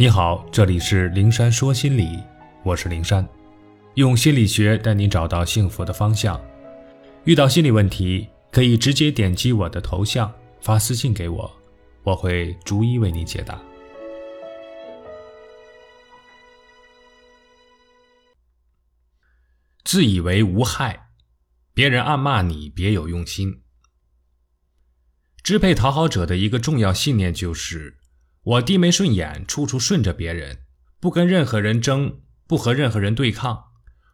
你好，这里是灵山说心理，我是灵山，用心理学带你找到幸福的方向。遇到心理问题，可以直接点击我的头像发私信给我，我会逐一为你解答。自以为无害，别人暗骂你别有用心。支配讨好者的一个重要信念就是。我低眉顺眼，处处顺着别人，不跟任何人争，不和任何人对抗。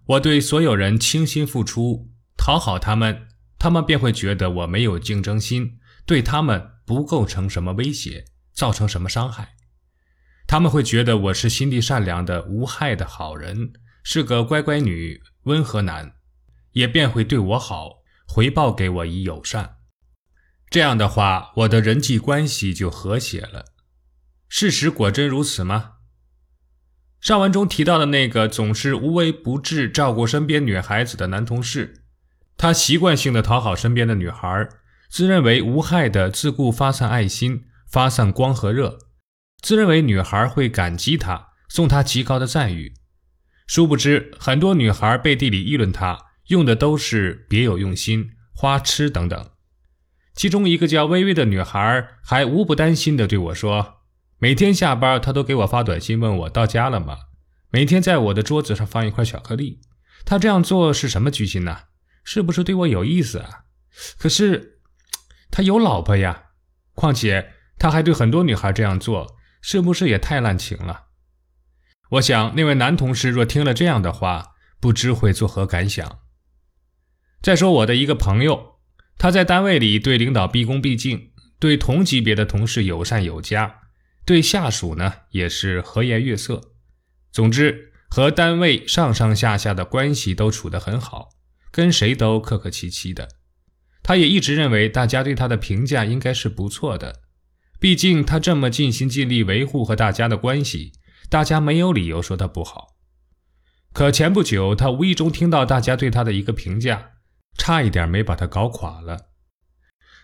我对所有人倾心付出，讨好他们，他们便会觉得我没有竞争心，对他们不构成什么威胁，造成什么伤害。他们会觉得我是心地善良的、无害的好人，是个乖乖女、温和男，也便会对我好，回报给我以友善。这样的话，我的人际关系就和谐了。事实果真如此吗？上文中提到的那个总是无微不至照顾身边女孩子的男同事，他习惯性的讨好身边的女孩，自认为无害的自顾发散爱心，发散光和热，自认为女孩会感激他，送他极高的赞誉。殊不知，很多女孩背地里议论他，用的都是别有用心、花痴等等。其中一个叫微微的女孩，还无不担心的对我说。每天下班，他都给我发短信问我到家了吗？每天在我的桌子上放一块巧克力。他这样做是什么居心呢？是不是对我有意思啊？可是他有老婆呀。况且他还对很多女孩这样做，是不是也太滥情了？我想那位男同事若听了这样的话，不知会作何感想。再说我的一个朋友，他在单位里对领导毕恭毕敬，对同级别的同事友善有加。对下属呢也是和颜悦色，总之和单位上上下下的关系都处得很好，跟谁都客客气气的。他也一直认为大家对他的评价应该是不错的，毕竟他这么尽心尽力维护和大家的关系，大家没有理由说他不好。可前不久他无意中听到大家对他的一个评价，差一点没把他搞垮了。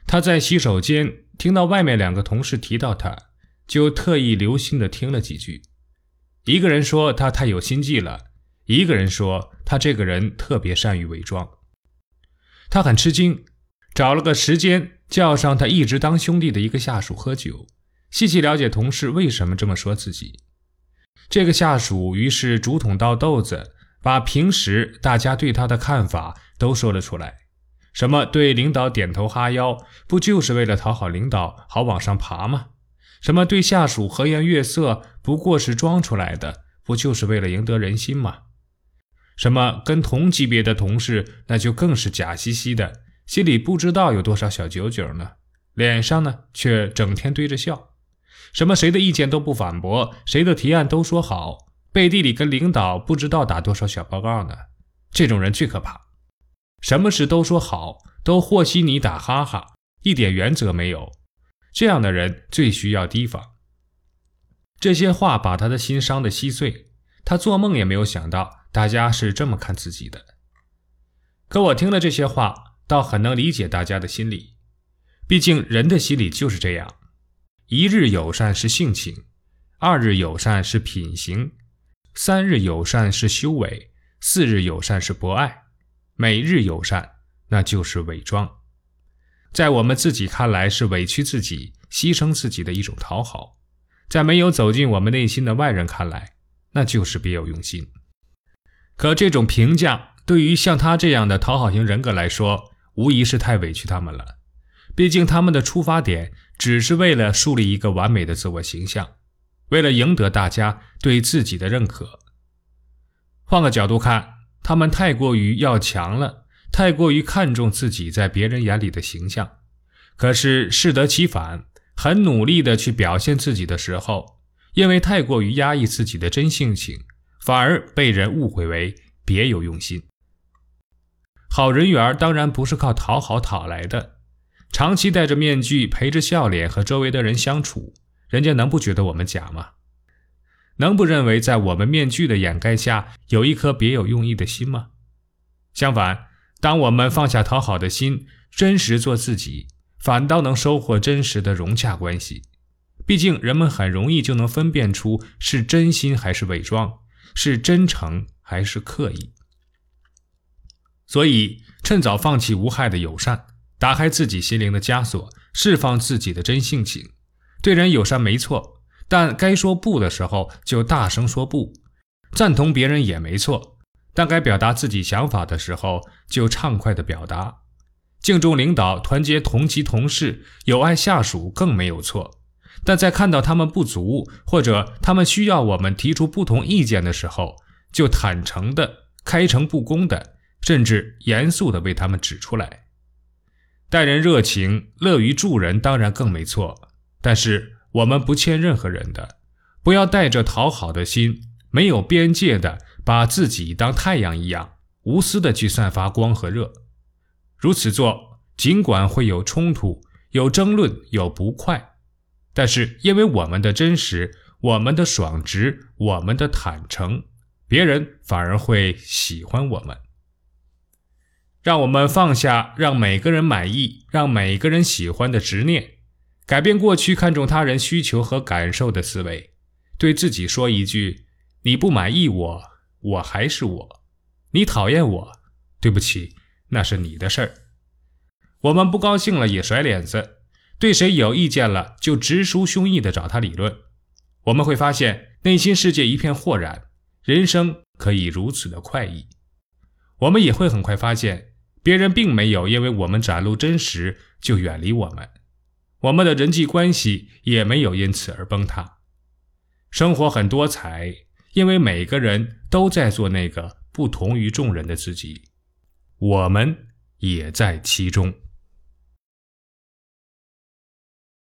他在洗手间听到外面两个同事提到他。就特意留心的听了几句，一个人说他太有心计了，一个人说他这个人特别善于伪装。他很吃惊，找了个时间叫上他一直当兄弟的一个下属喝酒，细细了解同事为什么这么说自己。这个下属于是竹筒倒豆子，把平时大家对他的看法都说了出来，什么对领导点头哈腰，不就是为了讨好领导，好往上爬吗？什么对下属和颜悦色，不过是装出来的，不就是为了赢得人心吗？什么跟同级别的同事，那就更是假兮兮的，心里不知道有多少小九九呢，脸上呢却整天堆着笑。什么谁的意见都不反驳，谁的提案都说好，背地里跟领导不知道打多少小报告呢？这种人最可怕，什么事都说好，都和稀泥打哈哈，一点原则没有。这样的人最需要提防。这些话把他的心伤得稀碎，他做梦也没有想到大家是这么看自己的。可我听了这些话，倒很能理解大家的心理。毕竟人的心理就是这样：一日友善是性情，二日友善是品行，三日友善是修为，四日友善是博爱，每日友善那就是伪装。在我们自己看来是委屈自己、牺牲自己的一种讨好，在没有走进我们内心的外人看来，那就是别有用心。可这种评价对于像他这样的讨好型人格来说，无疑是太委屈他们了。毕竟他们的出发点只是为了树立一个完美的自我形象，为了赢得大家对自己的认可。换个角度看，他们太过于要强了。太过于看重自己在别人眼里的形象，可是适得其反，很努力的去表现自己的时候，因为太过于压抑自己的真性情，反而被人误会为别有用心。好人缘当然不是靠讨好讨来的，长期戴着面具，陪着笑脸和周围的人相处，人家能不觉得我们假吗？能不认为在我们面具的掩盖下有一颗别有用意的心吗？相反。当我们放下讨好的心，真实做自己，反倒能收获真实的融洽关系。毕竟人们很容易就能分辨出是真心还是伪装，是真诚还是刻意。所以，趁早放弃无害的友善，打开自己心灵的枷锁，释放自己的真性情。对人友善没错，但该说不的时候就大声说不；赞同别人也没错，但该表达自己想法的时候就畅快的表达。敬重领导，团结同级同事，友爱下属更没有错。但在看到他们不足，或者他们需要我们提出不同意见的时候，就坦诚的、开诚布公的。甚至严肃的为他们指出来，待人热情、乐于助人，当然更没错。但是我们不欠任何人的，不要带着讨好的心，没有边界的把自己当太阳一样无私的去散发光和热。如此做，尽管会有冲突、有争论、有不快，但是因为我们的真实、我们的爽直、我们的坦诚，别人反而会喜欢我们。让我们放下让每个人满意、让每个人喜欢的执念，改变过去看重他人需求和感受的思维，对自己说一句：“你不满意我，我还是我；你讨厌我，对不起，那是你的事儿。”我们不高兴了也甩脸子，对谁有意见了就直抒胸臆地找他理论。我们会发现内心世界一片豁然，人生可以如此的快意。我们也会很快发现。别人并没有因为我们展露真实就远离我们，我们的人际关系也没有因此而崩塌。生活很多彩，因为每个人都在做那个不同于众人的自己，我们也在其中。